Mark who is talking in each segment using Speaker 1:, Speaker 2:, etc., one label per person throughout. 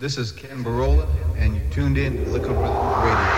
Speaker 1: This is Ken Barola, and you tuned in to Liquid Rhythm Radio.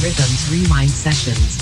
Speaker 2: Rhythms Rewind Sessions.